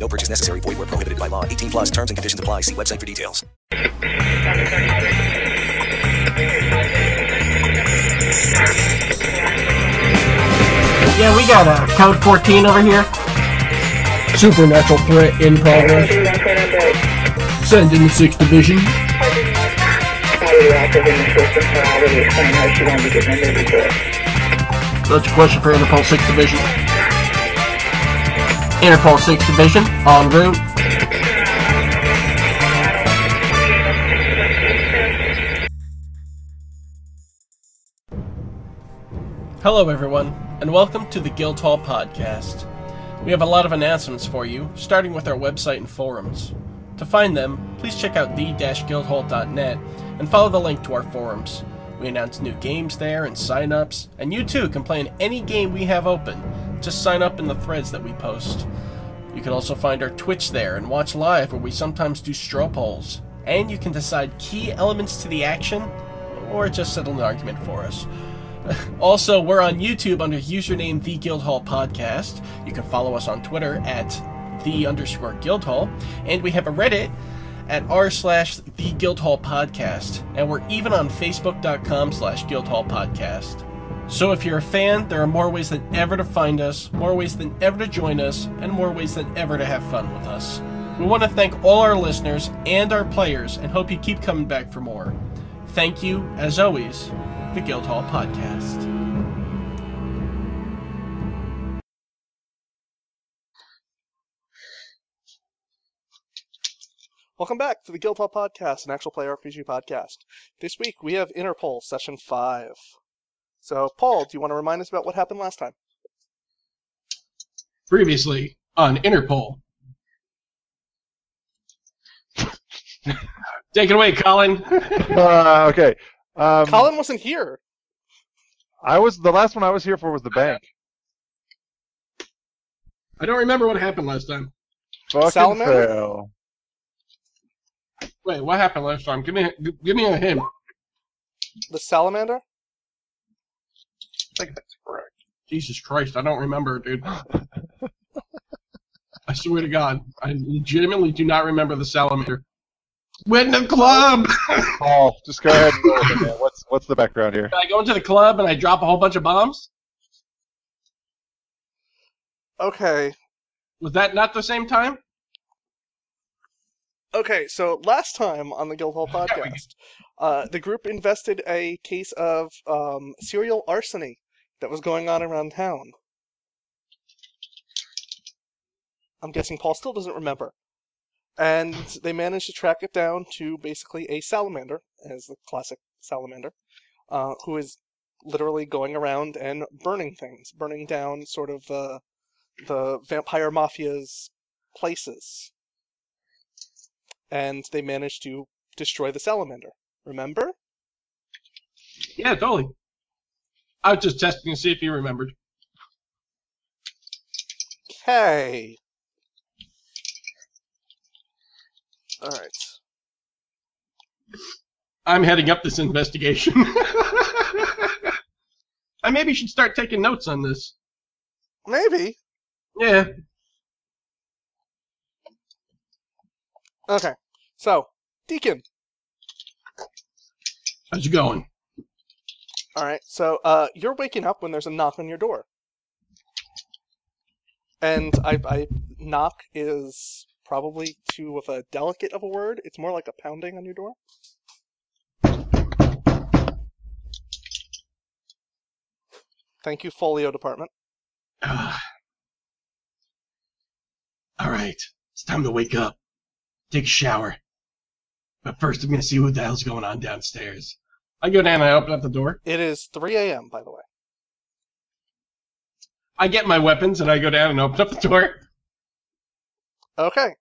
No purchase necessary. Void where prohibited by law. 18 plus terms and conditions apply. See website for details. Yeah, we got a code 14 over here. Supernatural threat in progress. Send in the 6th Division. That's a question for Interpol 6th Division. Interpol 6th Division, en route. Hello, everyone, and welcome to the Guildhall Podcast. We have a lot of announcements for you, starting with our website and forums. To find them, please check out the-guildhall.net and follow the link to our forums. We announce new games there and sign-ups, and you too can play in any game we have open. Just sign up in the threads that we post. You can also find our Twitch there and watch live where we sometimes do straw polls. And you can decide key elements to the action, or just settle an argument for us. Also, we're on YouTube under username The Guildhall Podcast. You can follow us on Twitter at The underscore Guildhall. And we have a Reddit at r slash The Guildhall Podcast. And we're even on Facebook.com slash Guildhall Podcast. So if you're a fan, there are more ways than ever to find us, more ways than ever to join us, and more ways than ever to have fun with us. We want to thank all our listeners and our players and hope you keep coming back for more. Thank you, as always, the Guildhall Podcast. Welcome back to the Guildhall Podcast, an actual play RPG podcast. This week we have Interpol Session 5. So, Paul, do you want to remind us about what happened last time? Previously on Interpol. Take it away, Colin. Uh, okay. Um, Colin wasn't here. I was the last one I was here for was the bank. I don't remember what happened last time. Fucking Salamander? fail. Wait, what happened last time? Give me, a, give me a hint. The salamander? I think that's correct. Jesus Christ, I don't remember, dude. I swear to God, I legitimately do not remember the salamander. Went in the club. Paul, oh, just go ahead and go with it, man. What's what's the background here? I go into the club and I drop a whole bunch of bombs. Okay. Was that not the same time? Okay, so last time on the Guildhall Podcast, uh, the group invested a case of um, serial arsony that was going on around town. I'm guessing Paul still doesn't remember. And they managed to track it down to basically a salamander, as the classic salamander, uh, who is literally going around and burning things, burning down sort of uh, the vampire mafia's places. And they managed to destroy the salamander. Remember? Yeah, totally. I was just testing to see if you remembered. Okay. Alright. I'm heading up this investigation. I maybe should start taking notes on this. Maybe. Yeah. Okay. So, Deacon. How's it going? Alright, so uh, you're waking up when there's a knock on your door. And I, I knock is probably too of a delicate of a word. It's more like a pounding on your door. Thank you, Folio Department. All right, it's time to wake up. Take a shower. But first, I'm gonna see what the hell's going on downstairs. I go down and I open up the door. It is 3 a.m., by the way. I get my weapons and I go down and open up the door. Okay.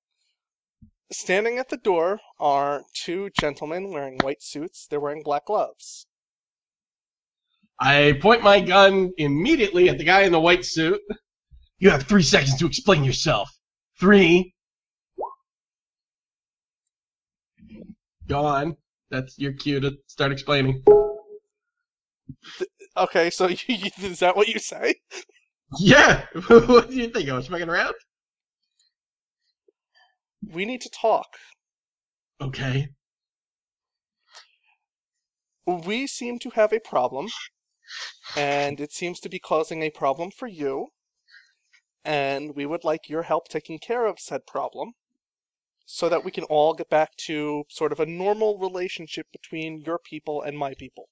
Standing at the door are two gentlemen wearing white suits. They're wearing black gloves. I point my gun immediately at the guy in the white suit. You have three seconds to explain yourself. Three. Go on. That's your cue to start explaining. Okay, so you, is that what you say? Yeah. what do you think? I was fucking around? We need to talk. Okay. We seem to have a problem, and it seems to be causing a problem for you. And we would like your help taking care of said problem so that we can all get back to sort of a normal relationship between your people and my people.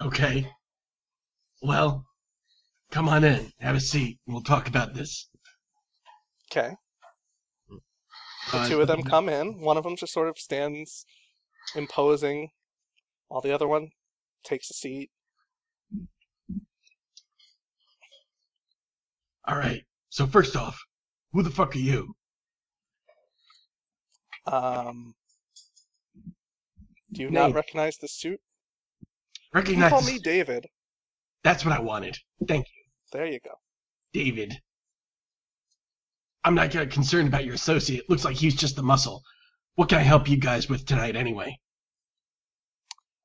Okay. Well, come on in. Have a seat. We'll talk about this. Okay. The Uh, two of them come in. One of them just sort of stands imposing, while the other one takes a seat. All right. So first off, who the fuck are you? Um, do you not recognize the suit? You Recognize. call me David. That's what I wanted. Thank you, There you go. David. I'm not concerned about your associate. Looks like he's just the muscle. What can I help you guys with tonight, anyway?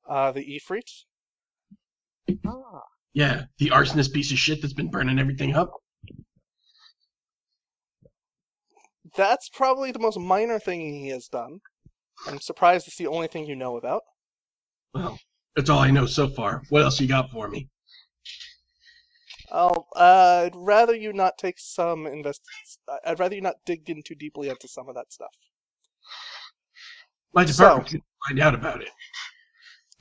Uh, the Ifrit. Ah. Yeah, the arsonist piece of shit that's been burning everything up. That's probably the most minor thing he has done. I'm surprised it's the only thing you know about. Well, that's all I know so far. What else you got for me? I'll, uh, I'd rather you not take some invest. I'd rather you not dig in too deeply into some of that stuff. My So- department can find out about it.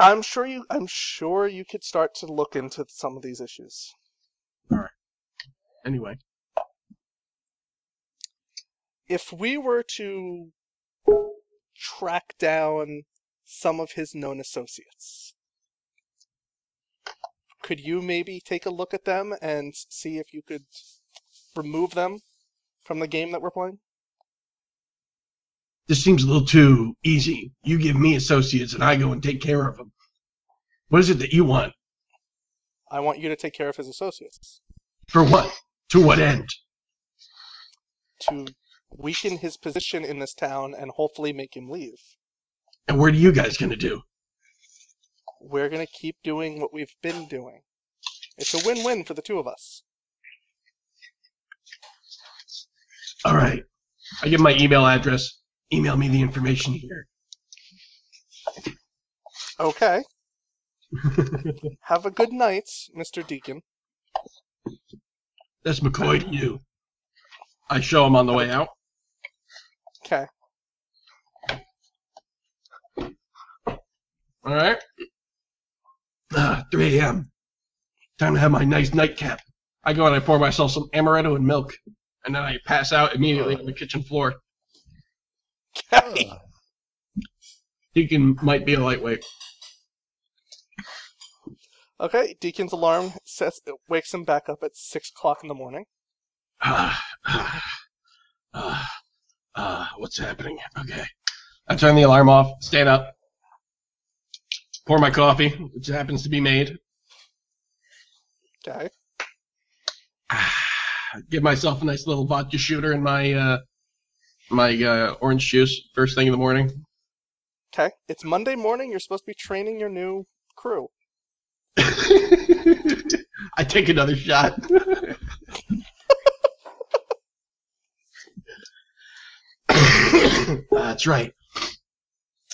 I'm sure you. I'm sure you could start to look into some of these issues. All right. Anyway, If we were to track down some of his known associates, could you maybe take a look at them and see if you could remove them from the game that we're playing? this seems a little too easy. You give me associates and I go and take care of them. What is it that you want? I want you to take care of his associates For what? To what end? to weaken his position in this town and hopefully make him leave. And what are you guys gonna do? We're going to keep doing what we've been doing. It's a win-win for the two of us. All right. I give my email address. Email me the information here. Okay. Have a good night, Mr. Deacon. That's McCoy to you. I show him on the way out. Okay. All right. Ah, 3 a.m. Time to have my nice nightcap. I go and I pour myself some amaretto and milk, and then I pass out immediately on the kitchen floor. Okay. Deacon might be a lightweight. Okay. Deacon's alarm sets, wakes him back up at six o'clock in the morning. Ah, ah, ah, ah, what's happening? Okay. I turn the alarm off, stand up, pour my coffee, which happens to be made, Okay. Ah, give myself a nice little vodka shooter in my uh, my uh, orange juice first thing in the morning. Okay. It's Monday morning. You're supposed to be training your new crew. I take another shot. Uh, that's right.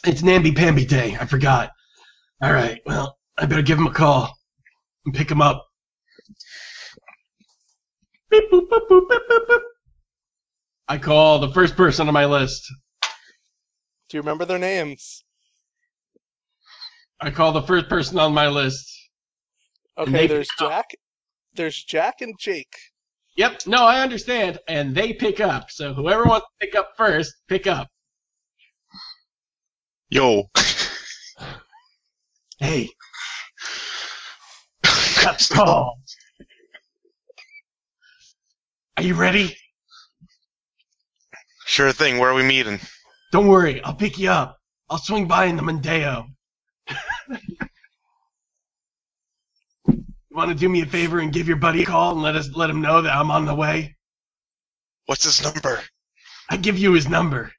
It's Namby Pamby Day. I forgot. All right. Well, I better give him a call and pick him up. Beep, boop, boop, boop, boop. I call the first person on my list. Do you remember their names? I call the first person on my list. Okay. There's. Jack. There's Jack and Jake. Yep, no, I understand. And they pick up. So whoever wants to pick up first, pick up. Yo. Hey. Cut call. Are you ready? Sure thing. Where are we meeting? Don't worry, I'll pick you up. I'll swing by in the Mondeo. want to do me a favor and give your buddy a call and let us let him know that I'm on the way? What's his number? I give you his number.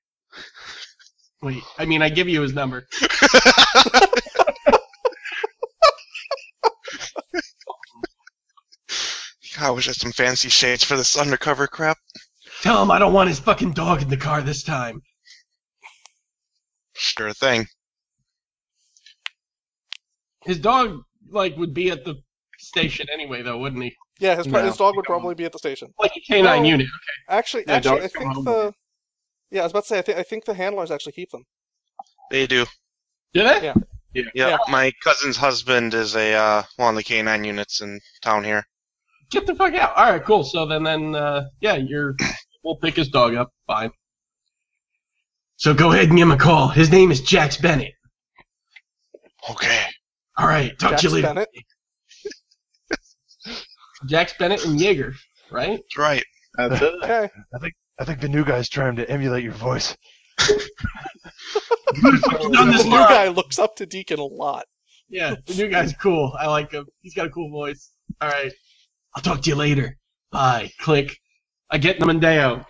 Wait, I mean, I give you his number. I wish I had some fancy shades for this undercover crap. Tell him I don't want his fucking dog in the car this time. Sure thing. His dog, like, would be at the station anyway, though, wouldn't he? Yeah, his, No. his dog would probably be at the station. Like a canine No. unit. Actually, Yeah, actually, I come think home the yeah, I was about to say I think I think the handlers actually keep them. They do. Do they? Yeah. Yeah, Yeah. my cousin's husband is a uh, one of the K9 units in town here. Get the fuck out. All right, cool. So then, then, uh, yeah, you're. We'll pick his dog up. Fine. So go ahead and give him a call. His name is Jax Bennett. Okay. All right. Talk Jax to you later. Bennett. Jax Bennett and Jaeger, right? That's right. That's it. Okay. I think the new guy's trying to emulate your voice. the this new guy looks up to Deacon a lot. Yeah, the new guy's cool. I like him. He's got a cool voice. All right. I'll talk to you later. Bye. Click. I get the Mondeo.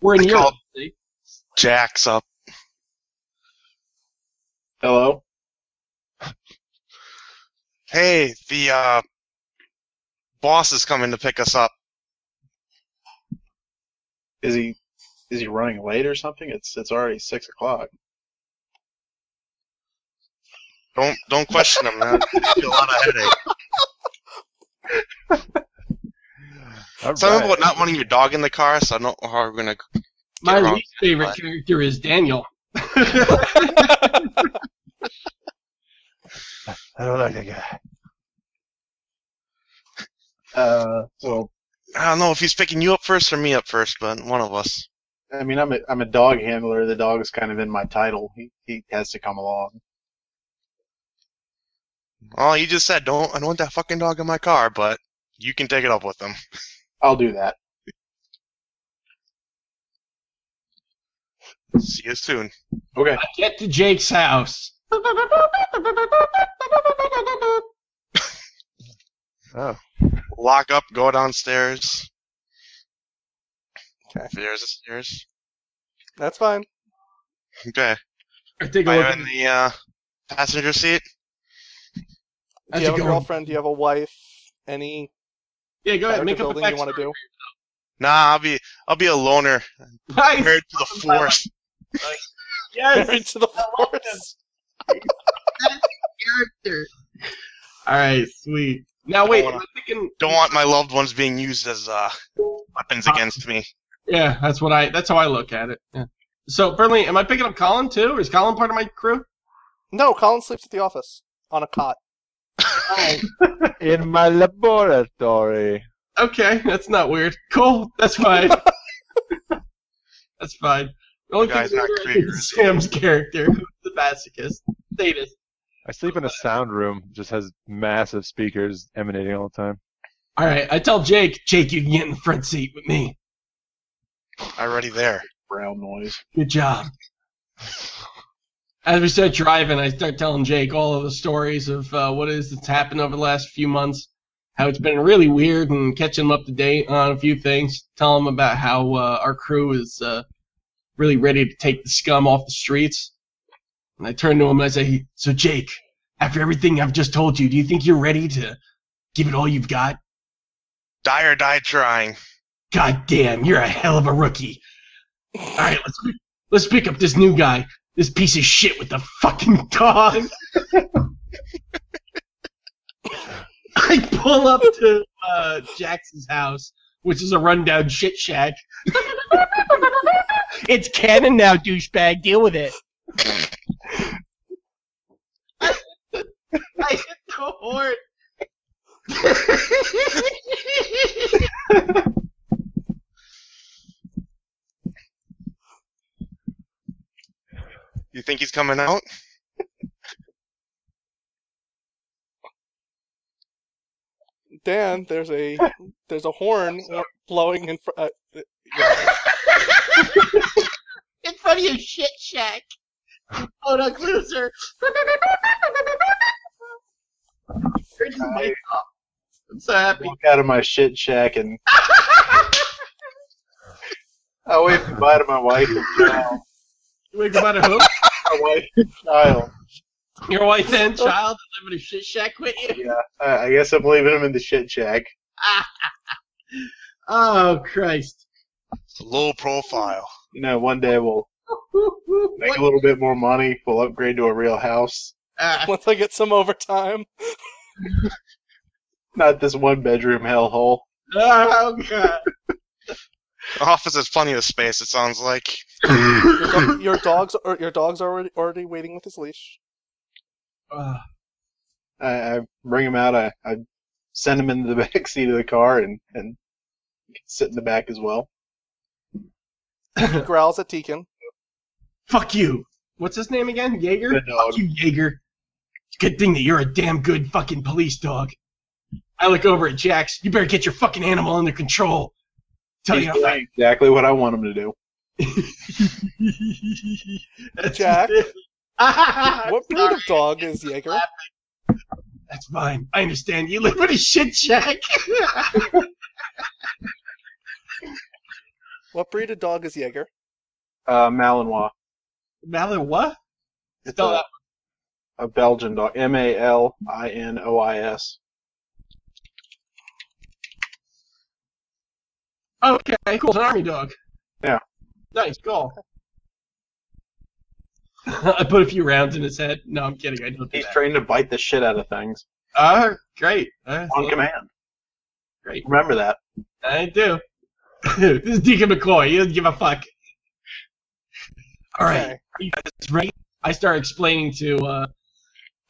We're in I Europe. Jack's up. Hello? Hey, the uh, boss is coming to pick us up. Is he is he running late or something? It's it's already six o'clock. Don't don't question him, man. I feel a lot of headache. All Tell right. about not wanting your dog in the car, so I don't know how we're gonna. My wrong. least favorite What? character is Daniel. I don't like that guy. Uh, so I don't know if he's picking you up first or me up first, but one of us. I mean, I'm a I'm a dog handler. The dog is kind of in my title. He he has to come along. Oh, you just said don't. I don't want that fucking dog in my car, but you can take it up with him. I'll do that. See you soon. Okay. Get to Jake's house. Oh, Lock up. Go downstairs. Okay. Stairs, stairs. That's fine. Okay. I take a Am look I in the uh, passenger seat? I Do you have should a go- girlfriend? Do you have a wife? Any Yeah, go ahead. character Make up a building you want to do? Nah, I'll be I'll be a loner, Nice. married to the force. Yes. Married to the force. Character. All right, sweet. Now wait, wanna- am thinking? Don't want my loved ones being used as uh, weapons against me. Yeah, that's what I. That's how I look at it. Yeah. So, Burnley, am I picking up Colin too? Or is Colin part of my crew? No, Colin sleeps at the office on a cot. in my laboratory. Okay, that's not weird. Cool, that's fine. that's fine. The only You guys thing not weird is Sam's character, who's the masochist. Status. I sleep in a sound room. Just has massive speakers emanating all the time. All right, I tell Jake, Jake, you can get in the front seat with me. I'm already there. Brown noise. Good job. As we start driving, I start telling Jake all of the stories of uh, what it is that's happened over the last few months, how it's been really weird, and catching him up to date on a few things. Tell him about how uh, our crew is uh, really ready to take the scum off the streets. And I turn to him and I say, "So Jake, after everything I've just told you, do you think you're ready to give it all you've got? Die or die trying. God damn, you're a hell of a rookie. All right, let's let's pick up this new guy, this piece of shit with the fucking dog. I pull up to uh, Jackson's house, which is a rundown shit shack. it's canon now, douchebag. Deal with it. I hit the horn. You think he's coming out? Dan, there's a there's a horn blowing in front. Uh, yeah. In front of your shit shack. Oh, no, loser. Turn his mic off. I'm so happy. Walk out of my shit shack and I wave goodbye to my wife and child. You wake up out of who? My wife and child. Your wife and child that live in a shit shack with you? Yeah, I, I guess I'm leaving him in the shit shack. Oh, Christ. Low profile. You know, one day we'll make a little bit more money. We'll upgrade to a real house. Ah, Once I get some overtime, Not this one bedroom hellhole. oh, God. The office has plenty of space. It sounds like. your, do- your dogs are your dogs are already already waiting with his leash. Ah. I, I bring him out. I, I send him into the back seat of the car and and sit in the back as well. Growls at Deacon. Fuck you. What's his name again? Jaeger? Fuck you, Jaeger. Good thing that you're a damn good fucking police dog. I look over at Jax. You better get your fucking animal under control. Tell He's you doing exactly what I want him to do. That's Jack? What What breed of dog is Jaeger? That's fine. I understand. You live in a shit shack. What breed of dog is Jaeger? Uh, Malinois. Malin, what? It's Spell a, that. a Belgian dog. M A L I N O I S. Okay, cool. It's an army dog. Yeah. Nice, cool. I put a few rounds in his head. No, I'm kidding. I don't do He's that. trained to bite the shit out of things Ah, great. Uh, on command. Great. Remember that. I do. this is Deacon McCoy. He doesn't give a fuck. All right. Okay. You guys ready? I start explaining to, uh,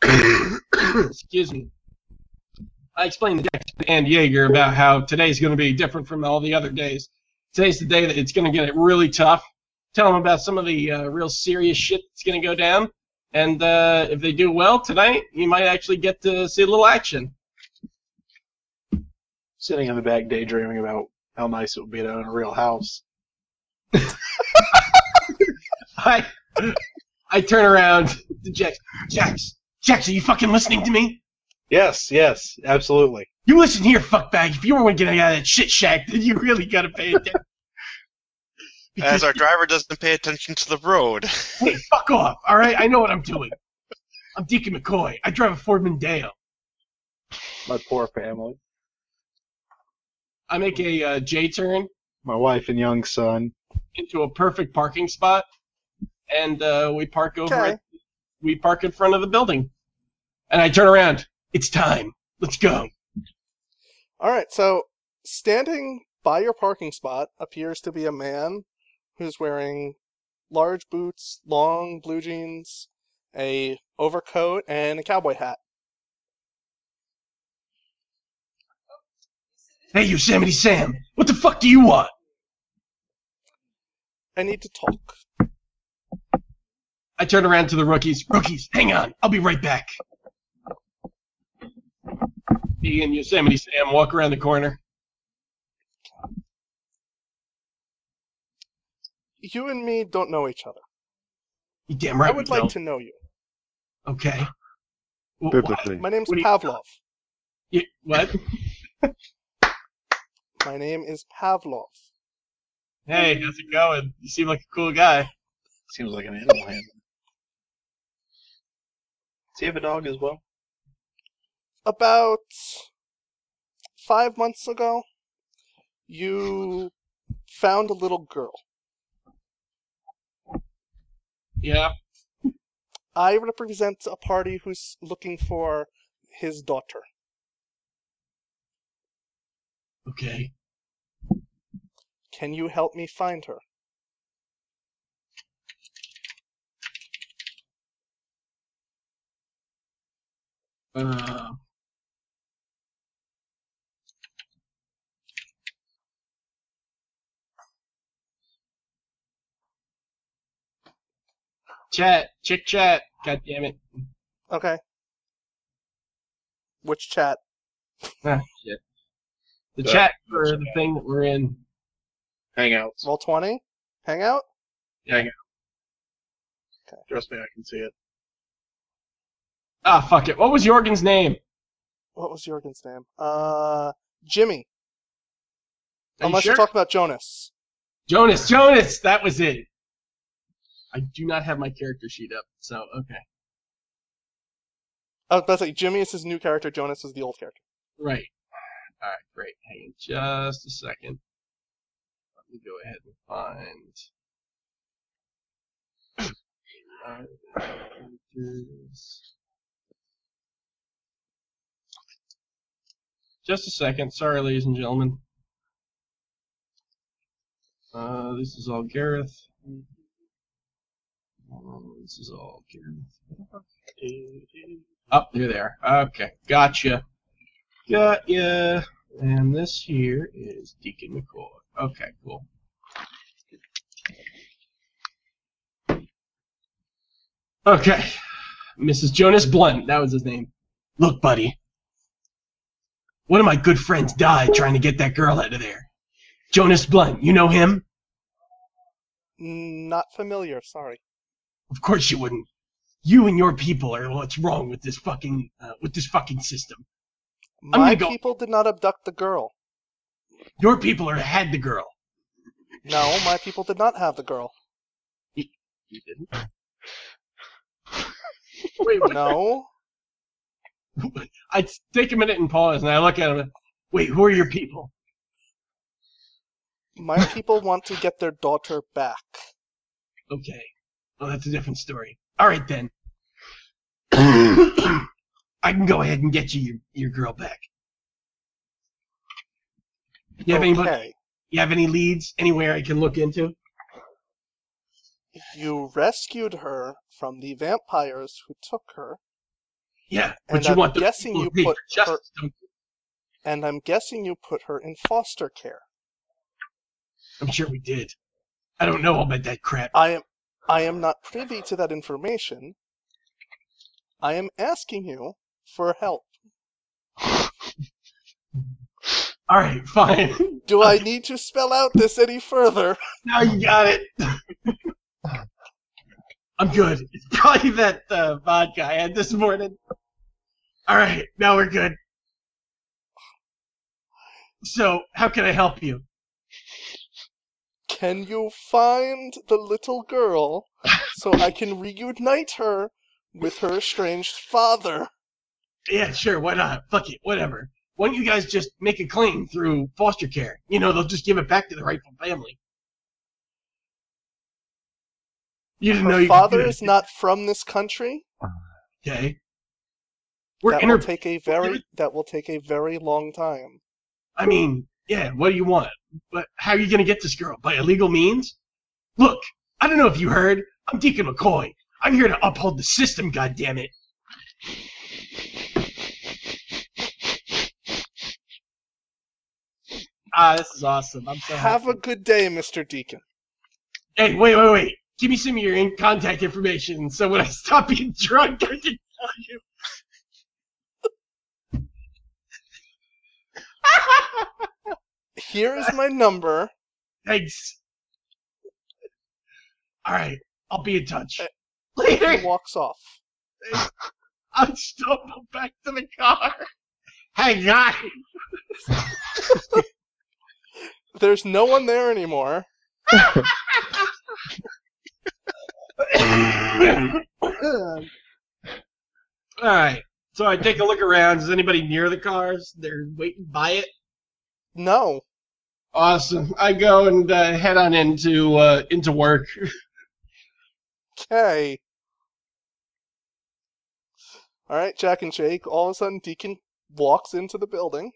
excuse me. I explained to Jackson and Jaeger about how today's going to be different from all the other days. Today's the day that it's going to get really tough. Tell them about some of the uh, real serious shit that's going to go down. And uh, if they do well tonight, you might actually get to see a little action. Sitting in the back daydreaming about how nice it would be to own a real house. I I turn around to Jax. Jax, Jax, are you fucking listening to me? Yes, yes, absolutely. You listen here, fuckbag. If you want to get out of that shit shack, then you really gotta pay attention. Because, As our driver doesn't pay attention to the road. hey, fuck off, all right? I know what I'm doing. I'm Deacon McCoy. I drive a Ford Mondeo. My poor family. I make a uh, J turn My wife and young son. into a perfect parking spot, and uh, we park over. Okay. At, we park in front of the building, and I turn around. It's time. Let's go. All right. So standing by your parking spot appears to be a man who's wearing large boots, long blue jeans, a overcoat, and a cowboy hat. Hey, Yosemite Sam, what the fuck do you want? I need to talk. I turn around to the rookies. Rookies, hang on. I'll be right back. Me and Yosemite Sam walk around the corner. You and me don't know each other. You damn right. I would we like don't. to know you. Okay. Wh- wh- Biblically. My name's What do you- Pavlov. you- what? My name is Pavlov. Hey, how's it going? You seem like a cool guy. Seems like an animal handler. Does he have a dog as well? About five months ago, you found a little girl. Yeah. I represent a party who's looking for his daughter. Okay. Can you help me find her? Uh. Chat, chick chat. God damn it. Okay. Which chat? Ah, shit. The Yeah. chat for the thing that we're in. Hangouts. Roll twenty. Hangout. Hangout. Okay. Trust me, I can see it. Ah, fuck it. What was Jorgen's name? What was Jorgen's name? Uh, Jimmy. Are you Unless sure? you're talking about Jonas. Jonas, Jonas, that was it. I do not have my character sheet up, so okay. I was about to say Jimmy is his new character. Jonas is the old character. Right. All right, great. Hang on just a second. Let me go ahead and find. uh. Just a second. Sorry, ladies and gentlemen. Uh, this is all Gareth. Oh, this is all Gareth. Up oh, there, there. Okay, gotcha. Got ya. And this here is Deacon McCoy. Okay, cool. Okay. Mrs. Jonas Blunt, that was his name. Look, buddy. One of my good friends died trying to get that girl out of there. Jonas Blunt, you know him? Not familiar. Sorry. Of course you wouldn't. You and your people are what's wrong with this fucking uh, with this fucking system. I'm My gonna go- people did not abduct the girl. Your people are had the girl. No, my people did not have the girl. You didn't. Wait, what? No. I take a minute and pause, and I look at him. Wait, who are your people? My people want to get their daughter back. Okay. Well, that's a different story. All right then. I can go ahead and get you your, your girl back. You have okay. You have any leads anywhere I can look into? You rescued her from the vampires who took her, Yeah, but And you I'm want the guessing you put don't you? and I'm guessing you put her in foster care. I'm sure we did. I don't know about that crap. I am I am not privy to that information. I am asking you for help. All right, fine. Do I need to spell out this any further? now you got it. I'm good. It's probably that uh, vodka I had this morning. All right, now we're good. So, how can I help you? Can you find the little girl so I can reunite her with her estranged father? Yeah, sure, why not? Fuck it, whatever. Why don't you guys just make a claim through foster care? You know, they'll just give it back to the rightful family. You didn't Her you could father is not from this country. okay? We're That inter- will take a very that will take a very long time. I mean, yeah, what do you want? But how are you gonna get this girl? By illegal means? Look, I don't know if you heard. I'm Deacon McCoy. I'm here to uphold the system, goddammit. Ah, this is awesome. I'm so Have happy. a good day, Mr. Deacon. Hey, wait, wait, wait. Give me some of your in- contact information so when I stop being drunk, I can tell you. Here is my number. Thanks. All right, I'll be in touch. Uh, Later. He walks off. I'm stumbled back to the car. Hang on. There's no one there anymore. All right. So I take a look around. Is anybody near the cars? They're waiting by it. No. Awesome. I go and uh, head on into uh, into work. Okay. All right, Jack and Jake. All of a sudden, Deacon walks into the building.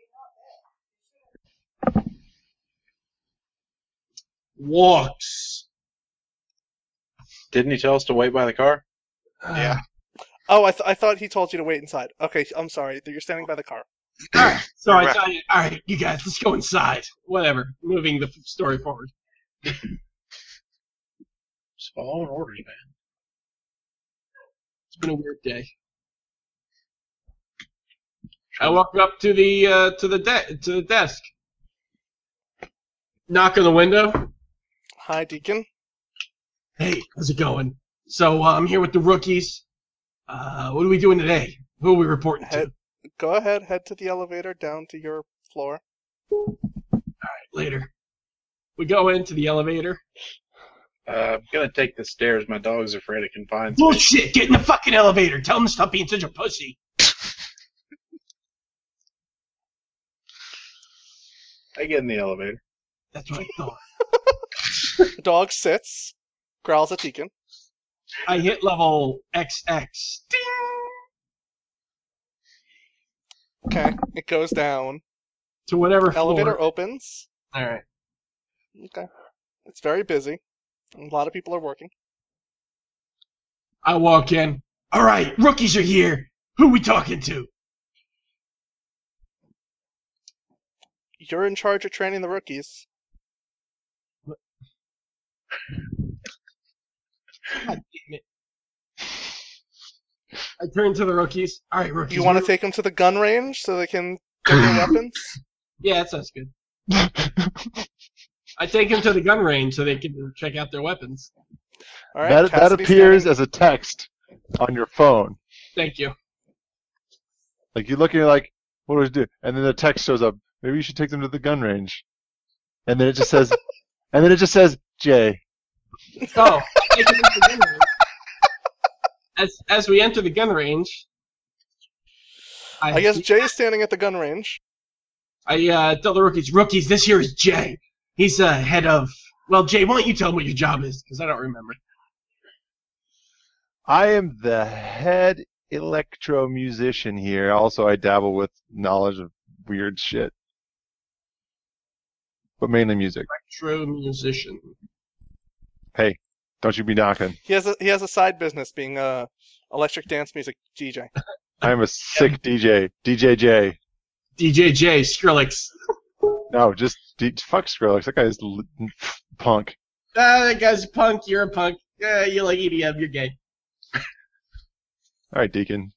Walks. Didn't he tell us to wait by the car? Yeah. Oh, I, th- I thought he told you to wait inside. Okay, I'm sorry. You're standing by the car. All right. So I Correct. tell you, all right, you guys, let's go inside. Whatever. Moving the story forward. Just following orders, man. It's been a weird day. I walk up to the uh, to the de- to the desk. Knock on the window. Hi, Deacon. Hey, how's it going? So uh, I'm here with the rookies. Uh, what are we doing today? Who are we reporting to? Head, go ahead, head to the elevator down to your floor. All right, later. We go into the elevator. Uh, I'm gonna take the stairs. My dog's afraid of confined space. Bullshit! Get in the fucking elevator. Tell him to stop being such a pussy. I get in the elevator. That's what I thought. The dog sits, growls at Deacon. I hit level XX. Okay, it goes down. To whatever Elevator floor. opens. All right. Okay. It's very busy. A lot of people are working. I walk in. All right, rookies are here. Who we talking to? You're in charge of training the rookies. God damn it. I turn to the rookies. All right, rookies. You want to take them to the gun range so they can get their weapons? Yeah, that sounds good. I take them to the gun range so they can check out their weapons. All right. that that Cassidy's appears standing- as a text on your phone. Thank you. Like you look and you're like, what do I do? And then the text shows up. Maybe you should take them to the gun range. And then it just says, and then it just says Jay. So, I take them to the gun range. As, as we enter the gun range, I guess Jay is standing at the gun range. I uh, tell the rookies, rookies, this here is Jay. He's uh, head of. Well, Jay, why don't you tell him what your job is? Because I don't remember. I am the head electro musician here. Also, I dabble with knowledge of weird shit, but mainly music. True musician. Don't you be knocking. He has a he has a side business being a electric dance music DJ. I'm a sick DJ. DJ J. DJ J, Skrillex. No, just D- fuck Skrillex. That guy's l- punk. Ah, that guy's a punk. You're a punk. Yeah, you like EDM. You're gay. All right, Deacon.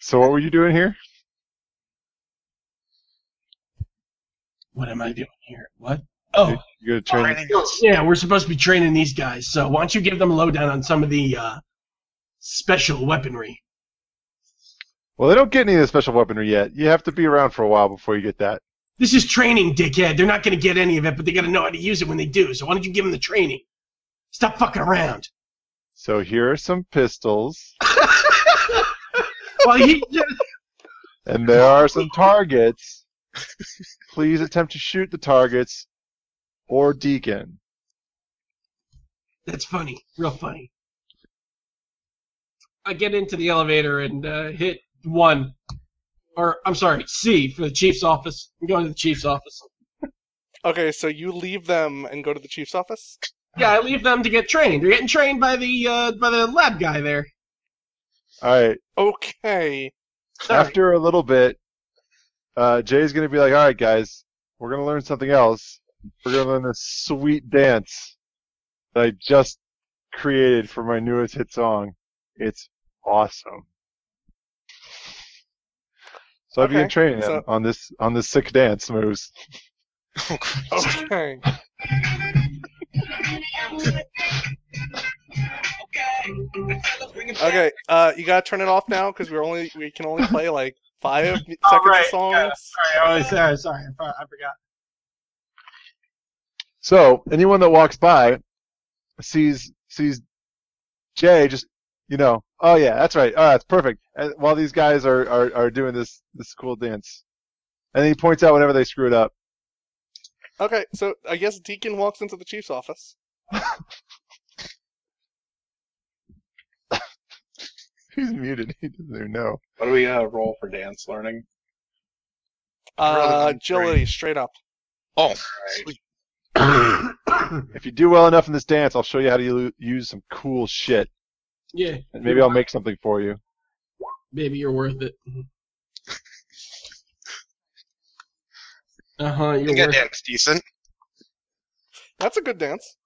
So what were you doing here? What am I doing here? What? Oh, You got to train. Training. yeah, we're supposed to be training these guys. So why don't you give them a lowdown on some of the uh, special weaponry? Well, they don't get any of the special weaponry yet. You have to be around for a while before you get that. This is training, dickhead. They're not going to get any of it, but they got to know how to use it when they do. So why don't you give them the training? Stop fucking around. So here are some pistols, well, he and there are some targets. Please attempt to shoot the targets, or Deacon. That's funny. Real funny. I get into the elevator and uh, hit one. Or, I'm sorry, C for the chief's office. I'm going to the chief's office. Okay, so you leave them and go to the chief's office. Yeah, I leave them to get trained. They're getting trained by the uh, by the lab guy there. All right. Okay. Sorry. After a little bit, uh, Jay's gonna be like, "All right, guys, we're gonna learn something else. We're gonna learn this sweet dance that I just created for my newest hit song. It's awesome." So I began Okay, training so- on this on this sick dance moves. Okay. Okay. Uh, you gotta turn it off now because we're only we can only play like five seconds right, of songs. yeah, Sorry, oh, sorry, sorry, I forgot. So anyone that walks by sees sees Jay just you know, oh yeah, that's right. Oh, that's perfect. And while these guys are, are, are doing this this cool dance. And he points out whenever they screw it up. Okay, so I guess Deacon walks into the chief's office. He's muted. He doesn't even know. What do we uh, roll for dance learning? Uh, agility, straight up. Oh, sweet. if you do well enough in this dance, I'll show you how to u- use some cool shit. Yeah, And maybe I'll make something for you. maybe you're worth it. Uh huh. I You're think I worth it. dance decent. That's a good dance.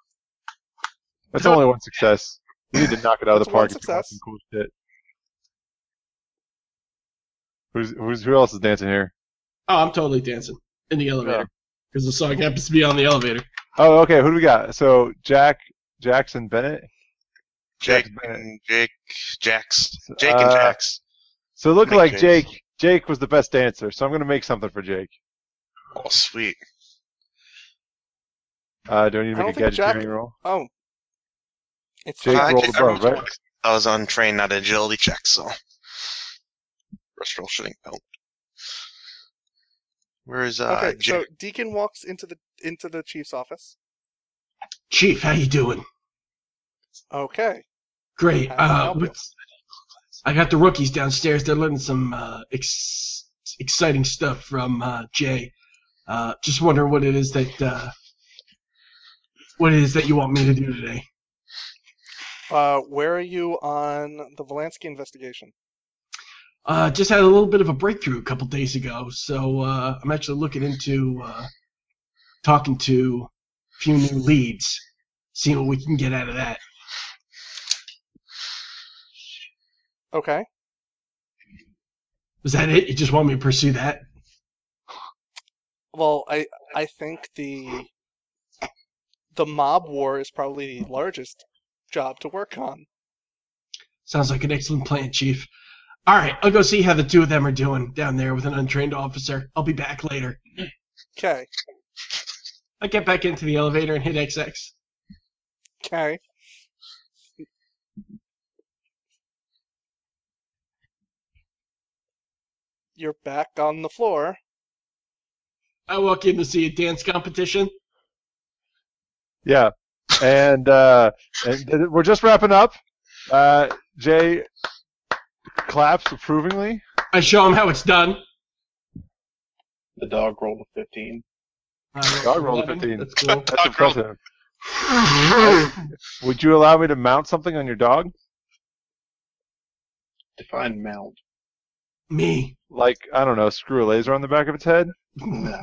That's only one success. You need to knock it out of the That's one park if you want success. some cool shit. Who's, who's who else is dancing here? Oh, I'm totally dancing in the elevator. Because the song happens to be on the elevator. Oh, okay. Who do we got? So Jack, Jackson Bennett. Jake Jack Bennett. and Jake, Jax, Jake and Uh, Jax. So it looked Make like Jake's. Jake. Jake was the best dancer, so I'm gonna make something for Jake. Oh, sweet. Uh, do I need to I make a don't think Jack- roll? Oh. It's Jake I rolled did- above, right? I was untrained, not agility check, so. Rest roll shooting belt. Where is uh? Okay, so Deacon walks into the into the chief's office. Chief, how you doing? Okay. Great. How can I Uh, help you? what's, I got the rookies downstairs. They're learning some uh, ex- exciting stuff from uh, Jay. Uh, just wondering what it is that uh, what it is that you want me to do today. Uh, where are you on the Valansky investigation? Uh, just had a little bit of a breakthrough a couple days ago, so uh, I'm actually looking into uh, talking to a few new leads, seeing what we can get out of that. Okay. Was that it? You just want me to pursue that? Well, I I think the the mob war is probably the largest job to work on. Sounds like an excellent plan, Chief. All right, I'll go see how the two of them are doing down there with an untrained officer. I'll be back later. Okay. I get back into the elevator and hit XX. Okay. You're back on the floor. I walk in to see a dance competition. Yeah, and uh, and we're just wrapping up. Uh, Jay claps approvingly. I show him how it's done. The dog rolled a 15. Uh, I Dog rolled a 15. That's cool. That's impressive. Would you allow me to mount something on your dog? Define mount. Me. Like I don't know, screw a laser on the back of its head. No.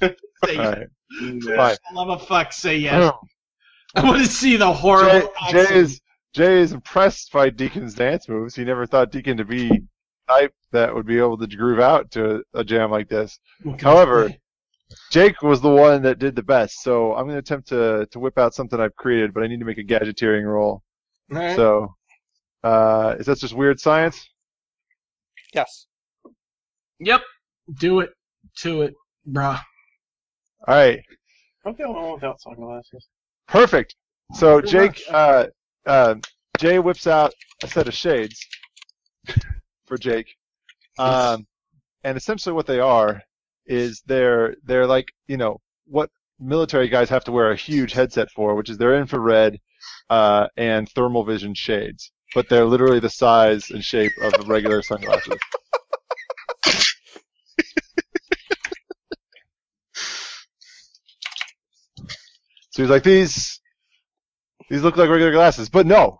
Say, All right, No. fine. for love of fuck, say yes. Oh. I want to see the Jay, horrible. Jay action. is Jay is impressed by Deacon's dance moves. He never thought Deacon to be the type that would be able to groove out to a jam like this. What However. Jake was the one that did the best, so I'm going to attempt to to whip out something I've created, but I need to make a gadgeteering roll. All right. So, uh, is that just weird science? Yes. Yep. Do it. To it, brah. All right, I'm the only one without sunglasses. perfect. So Jake, uh, uh, Jay whips out a set of shades for Jake, um, and essentially what they are is they're they're like you know what military guys have to wear a huge headset for, which is their infrared uh, and thermal vision shades, but they're literally the size and shape of regular sunglasses. So he's like, these, these look like regular glasses, but no,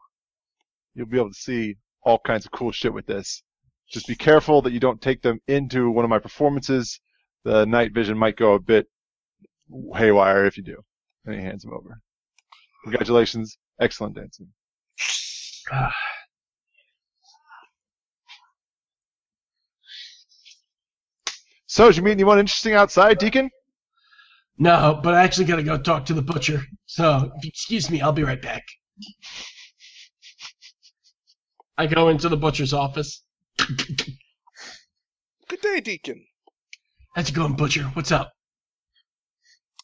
you'll be able to see all kinds of cool shit with this. Just be careful that you don't take them into one of my performances. The night vision might go a bit haywire if you do. And he hands them over. Congratulations, excellent dancing. So, did you meet anyone interesting outside, Deacon? No, but I actually gotta go talk to the butcher. So, if you excuse me, I'll be right back. I go into the butcher's office. Good day, Deacon. How's it going, butcher? What's up?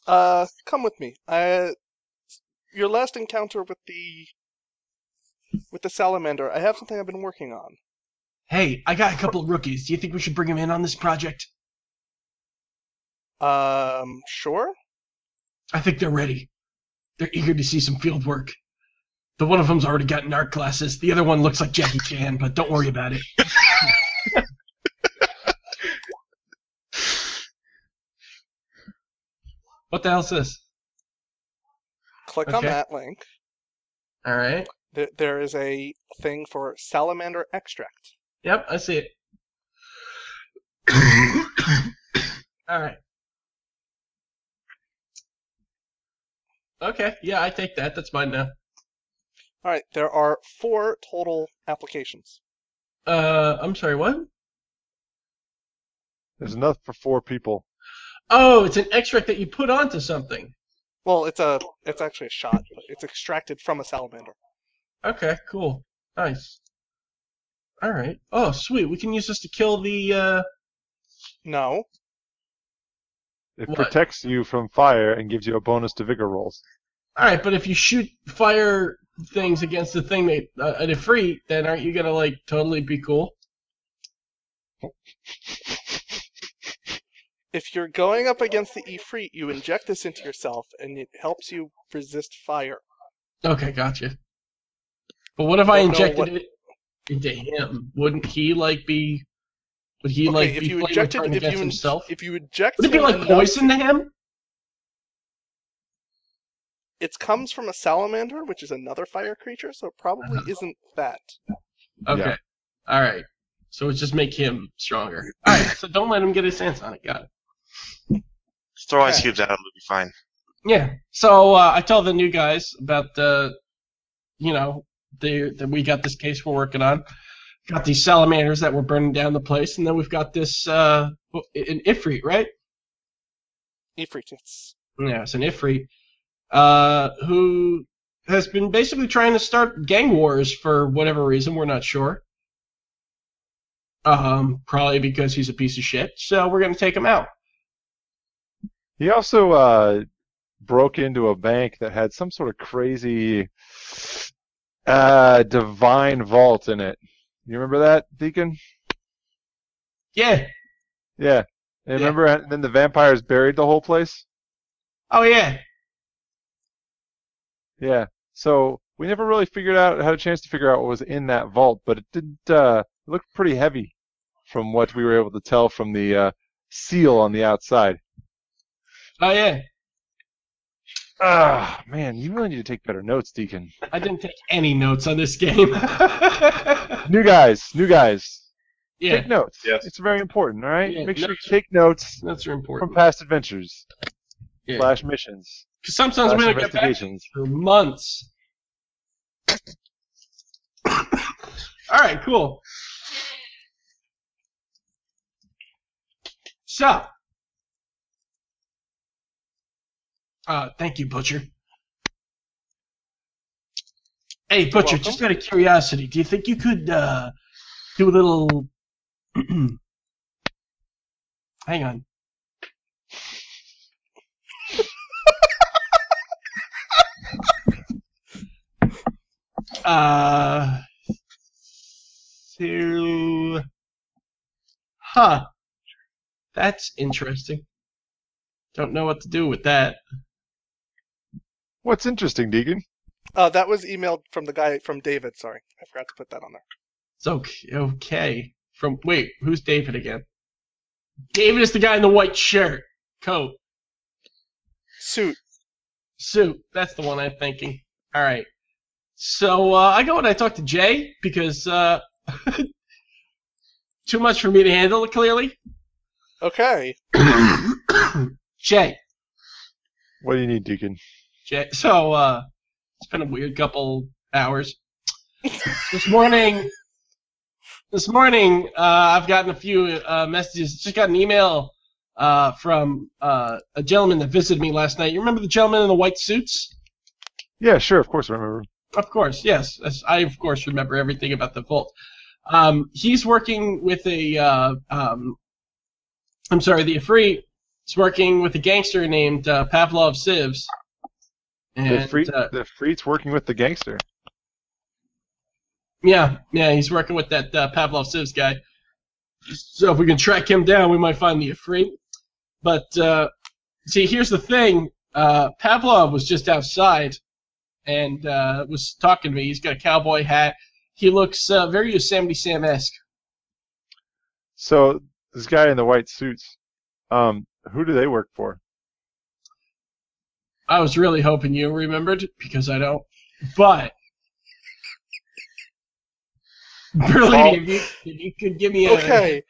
Uh, come with me. I, your last encounter with the with the salamander. I have something I've been working on. Hey, I got a couple of rookies. Do you think we should bring them in on this project? Um, sure. I think they're ready. They're eager to see some field work. The one of them's already gotten art classes. The other one looks like Jackie Chan, but don't worry about it. what the hell's this? Click on that link. All right. There, there is a thing for salamander extract. Yep, I see it. All right. Okay, yeah, I take that. That's mine now. All right, there are four total applications. Uh, I'm sorry, what? There's enough for four people. Oh, it's an extract that you put onto something. Well, it's a it's actually a shot, but it's extracted from a salamander. Okay, cool. Nice. All right. Oh, sweet. We can use this to kill the. uh No, It What? protects you from fire and gives you a bonus to vigor rolls. All right, but if you shoot fire things against the thing that uh, at a free, then aren't you gonna like totally be cool? if you're going up against the Ifrit, you inject this into yourself, and it helps you resist fire. Okay, gotcha. But what if I Don't know injected what- it into him? Wouldn't he like be? Would he like if be you flame injected, if against you in- himself? if you inject, it, Would it be him like enough- poison to him? It comes from a salamander, which is another fire creature, so it probably Uh-huh. isn't that. Okay. Yeah. All right. So it's just make him stronger. All right. So don't let him get his hands on it. Got it. Just throw ice cubes at him. it'll be fine. Yeah. So uh, I tell the new guys about the, you know, the that we got this case we're working on. Got these salamanders that were burning down the place, and then we've got this uh, an ifrit, right? Ifrit, it's Yeah, it's an ifrit, uh, who has been basically trying to start gang wars for whatever reason. We're not sure. Um, probably because he's a piece of shit. So we're gonna take him out. He also uh, broke into a bank that had some sort of crazy uh, divine vault in it. You remember that, Deacon? Yeah. Yeah. And remember, and then the vampires buried the whole place. Oh yeah. Yeah. So we never really figured out had a chance to figure out what was in that vault, but it did uh, it looked pretty heavy from what we were able to tell from the uh, seal on the outside. Oh yeah. Ah, man, you really need to take better notes, Deacon. I didn't take any notes on this game. New guys, new guys. yeah, Take notes. Yes. It's very important, all right? Yeah, Make sure you take notes notes are important. from past adventures Yeah. slash missions Because sometimes we're gonna get back for months. All right, cool. So, uh, thank you, Butcher. Hey, Butcher, just out of curiosity, do you think you could uh, do a little? Hang on. Uh, to, huh? That's interesting. Don't know what to do with that. What's interesting, Deacon? uh, that was emailed from the guy from David. Sorry, I forgot to put that on there. It's okay. Okay. From wait, who's David again? David is the guy in the white shirt, coat, Suit. suit. That's the one I'm thinking. All right. So uh, I go and I talk to Jay because uh, too much for me to handle. Clearly, Okay. Jay. What do you need, Deacon? Jay. So uh, it's been a weird couple hours. this morning, this morning, uh, I've gotten a few uh, messages. Just got an email uh, from uh, a gentleman that visited me last night. You remember the gentleman in the white suits? Yeah, sure, of course I remember. Of course, yes. I of course remember everything about the vault. Um, he's working with a. Uh, um, I'm sorry, the Afri. is working with a gangster named uh, Pavlov Sivs. The, And, free, uh, the Freet's working with the gangster. Yeah, yeah, he's working with that uh, Pavlov Sivs guy. So if we can track him down, we might find the Afri. But uh, see, here's the thing: uh, Pavlov was just outside and uh, was talking to me. He's got a cowboy hat. He looks uh, very Yosemite Sam-esque. So this guy in the white suits, um, who do they work for? I was really hoping you remembered because I don't. But Berlini, if you, if you could give me a Okay.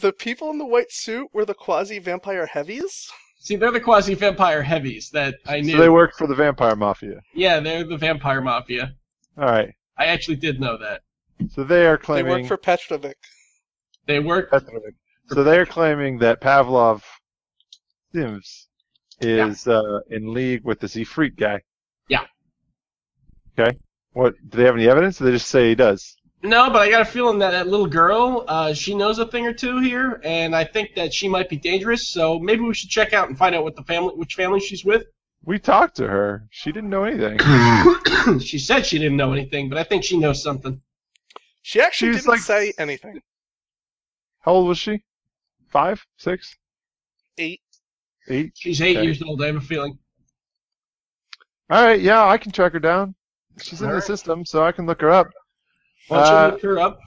The people in the white suit were the quasi vampire heavies? See, they're the quasi vampire heavies that I knew. So they work for the vampire mafia. Yeah, they're the vampire mafia. All right. I actually did know that. So they are claiming. They work for Petrovic. They work. Petrovic. So they are claiming that Pavlov Sims is uh, in league with this Ifrit guy. Yeah. Okay. What? Do they have any evidence? Or they just say he does? No, but I got a feeling that that little girl, uh, she knows a thing or two here, and I think that she might be dangerous. So maybe we should check out and find out what the family, which family she's with. We talked to her. She didn't know anything. she said she didn't know anything, but I think she knows something. She actually She's didn't like- say anything. How old was she? Five? Six? Eight. Eight? She's eight Okay. years old. I have a feeling. All right. Yeah, I can track her down. She's in All the right. system, so I can look her up. Why don't Uh, you look her up?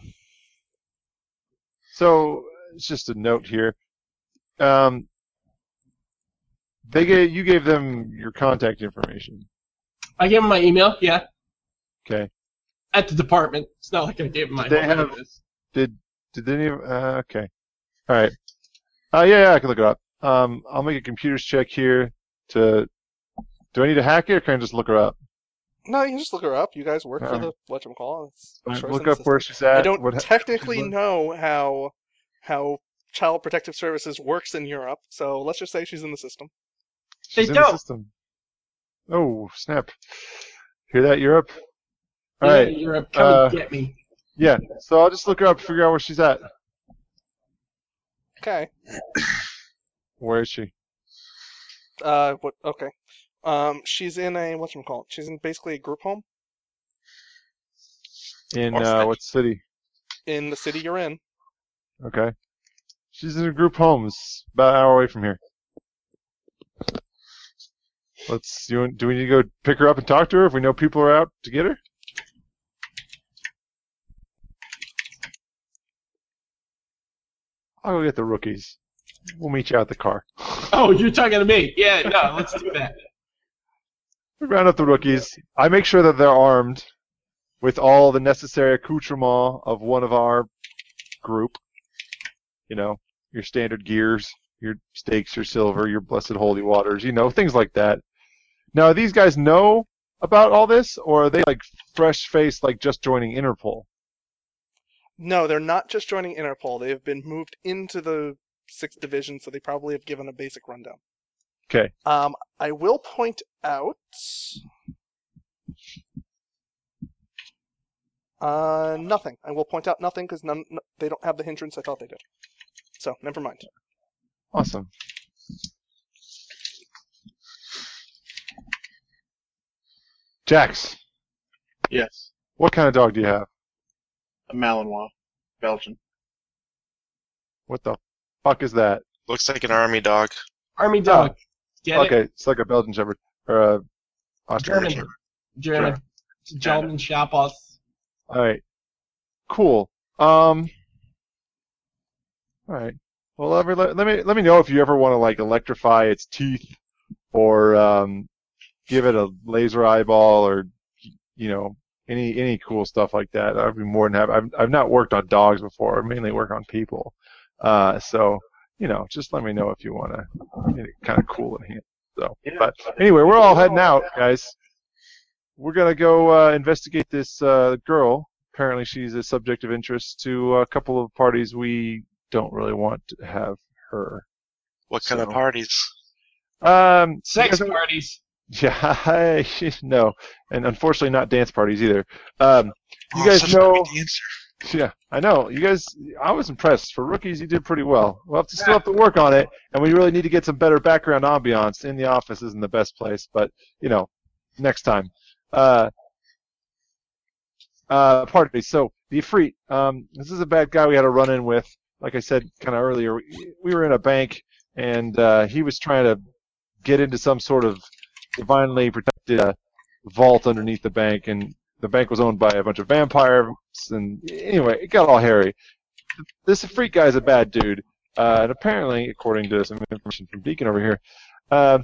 So it's just a note here. Um, they gave you gave them your contact information. I gave them my email. Yeah, Okay. at the department. It's not like I gave him my. They have- address. Did did they even? Uh, okay. All right. Uh, yeah, yeah, I can look it up. Um, I'll make a computers check here. To do I need to hack it, or can I just look her up? No, you can just look her up. You guys work for the whatchamacall. It's All right, look up where she's at. I don't what ha- technically what- know how how Child Protective Services works in Europe, so let's just say she's in the system. They She's in the don't. system. Oh snap! Hear that, Europe? All Yeah, right. Europe, come uh, and get me. Yeah. So I'll just look her up, figure out where she's at. Okay. Where is she? Uh, what? Okay. Um, she's in a what's called? She's in basically a group home In Or uh, French. what city? in the city you're in. Okay. She's in a group homes about an hour away from here. Let's. You, want- do we need to go pick her up and talk to her if we know people are out to get her? I'll go get the rookies. We'll meet you out the car. Oh, you're talking to me? Yeah, no, let's do that. We round up the rookies. I make sure that they're armed with all the necessary accoutrement of one of our group. You know, your standard gears, your stakes, your silver, your blessed holy waters, you know, things like that. Now, these guys know about all this, or are they like fresh faced, like just joining Interpol? No, they're not just joining Interpol. They have been moved into the sixth division, so they probably have given a basic rundown. Okay. Um, I will point out. Uh, nothing. I will point out nothing because none. n- They don't have the hindrance I thought they did. So never mind. Awesome. Jax, Yes. what kind of dog do you have? A Malinois. Belgian. What the fuck is that? Looks like an army dog. Army dog. Get okay, it? it's like a Belgian Shepherd or a Australian German. Shepherd. German. A German. All right, cool. Um, all right. Well, let me let, let me let me know if you ever want to like electrify its teeth or um, give it a laser eyeball or you know any any cool stuff like that. I'd be more than happy. I've I've not worked on dogs before. I mainly work on people. Uh, so you know, just let me know if you want to kind of cool in hand. So, but anyway, we're all heading out, guys. We're gonna go uh, investigate this uh, girl. Apparently, she's a subject of interest to a couple of parties we don't really want to have her. What kind of parties? Um, Sex you parties. Yeah, I, no, and unfortunately not dance parties either. Um, you Oh, guys such know, great dancer. Yeah, I know. You guys, I was impressed. For rookies, you did pretty well. We'll have to still have to work on it, and we really need to get some better background ambiance. In the office isn't the best place, but you know, next time. Uh, uh, me. So the Ifrit, um, this is a bad guy we had a run-in with. Like I said kind of earlier, we, we were in a bank, and uh, he was trying to get into some sort of divinely protected uh, vault underneath the bank, and the bank was owned by a bunch of vampires. And anyway, it got all hairy. This freak guy's a bad dude, uh, and apparently, according to some information from Deacon over here, uh,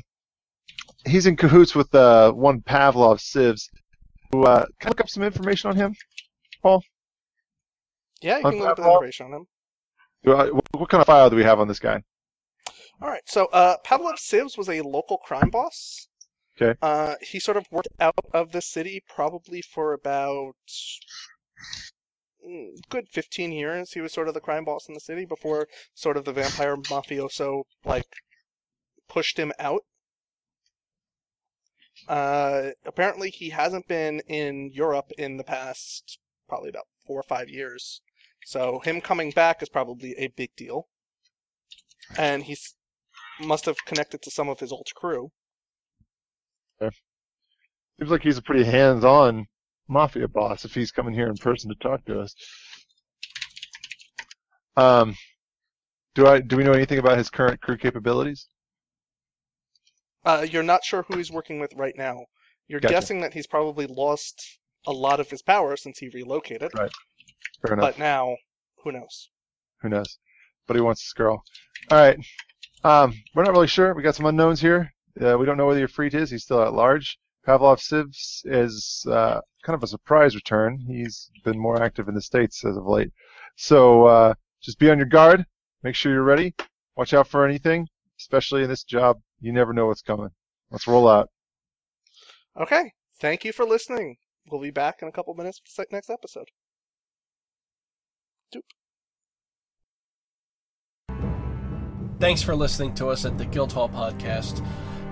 he's in cahoots with uh, one Pavlov Sivs. Who uh, can I look up some information on him? Paul? Yeah, you On can look up the information on him. What what kind of file do we have on this guy? All right, so uh, Pavlov Sivs was a local crime boss. Okay. Uh, he sort of worked out of the city probably for about mm, good 15 years. He was sort of the crime boss in the city before sort of the vampire mafioso like pushed him out. Uh, apparently, he hasn't been in Europe in the past probably about four or five years. So him coming back is probably a big deal. And he's must have connected to some of his old crew. Seems like he's a pretty hands-on mafia boss if he's coming here in person to talk to us. Um, do I do we know anything about his current crew capabilities? Uh, you're not sure who he's working with right now. You're Gotcha. guessing that he's probably lost a lot of his power since he relocated. Right. Fair enough. But now, who knows? Who knows? But he wants this girl. All right. Um, we're not really sure. We got some unknowns here. Uh, we don't know whether Freet is. He's still at large. Pavlov Sivs is uh, kind of a surprise return. He's been more active in the states as of late. So uh, just be on your guard. Make sure you're ready. Watch out for anything, especially in this job. You never know what's coming. Let's roll out. Okay. Thank you for listening. We'll be back in a couple minutes for the next episode. Doop. Thanks for listening to us at the Guildhall Podcast.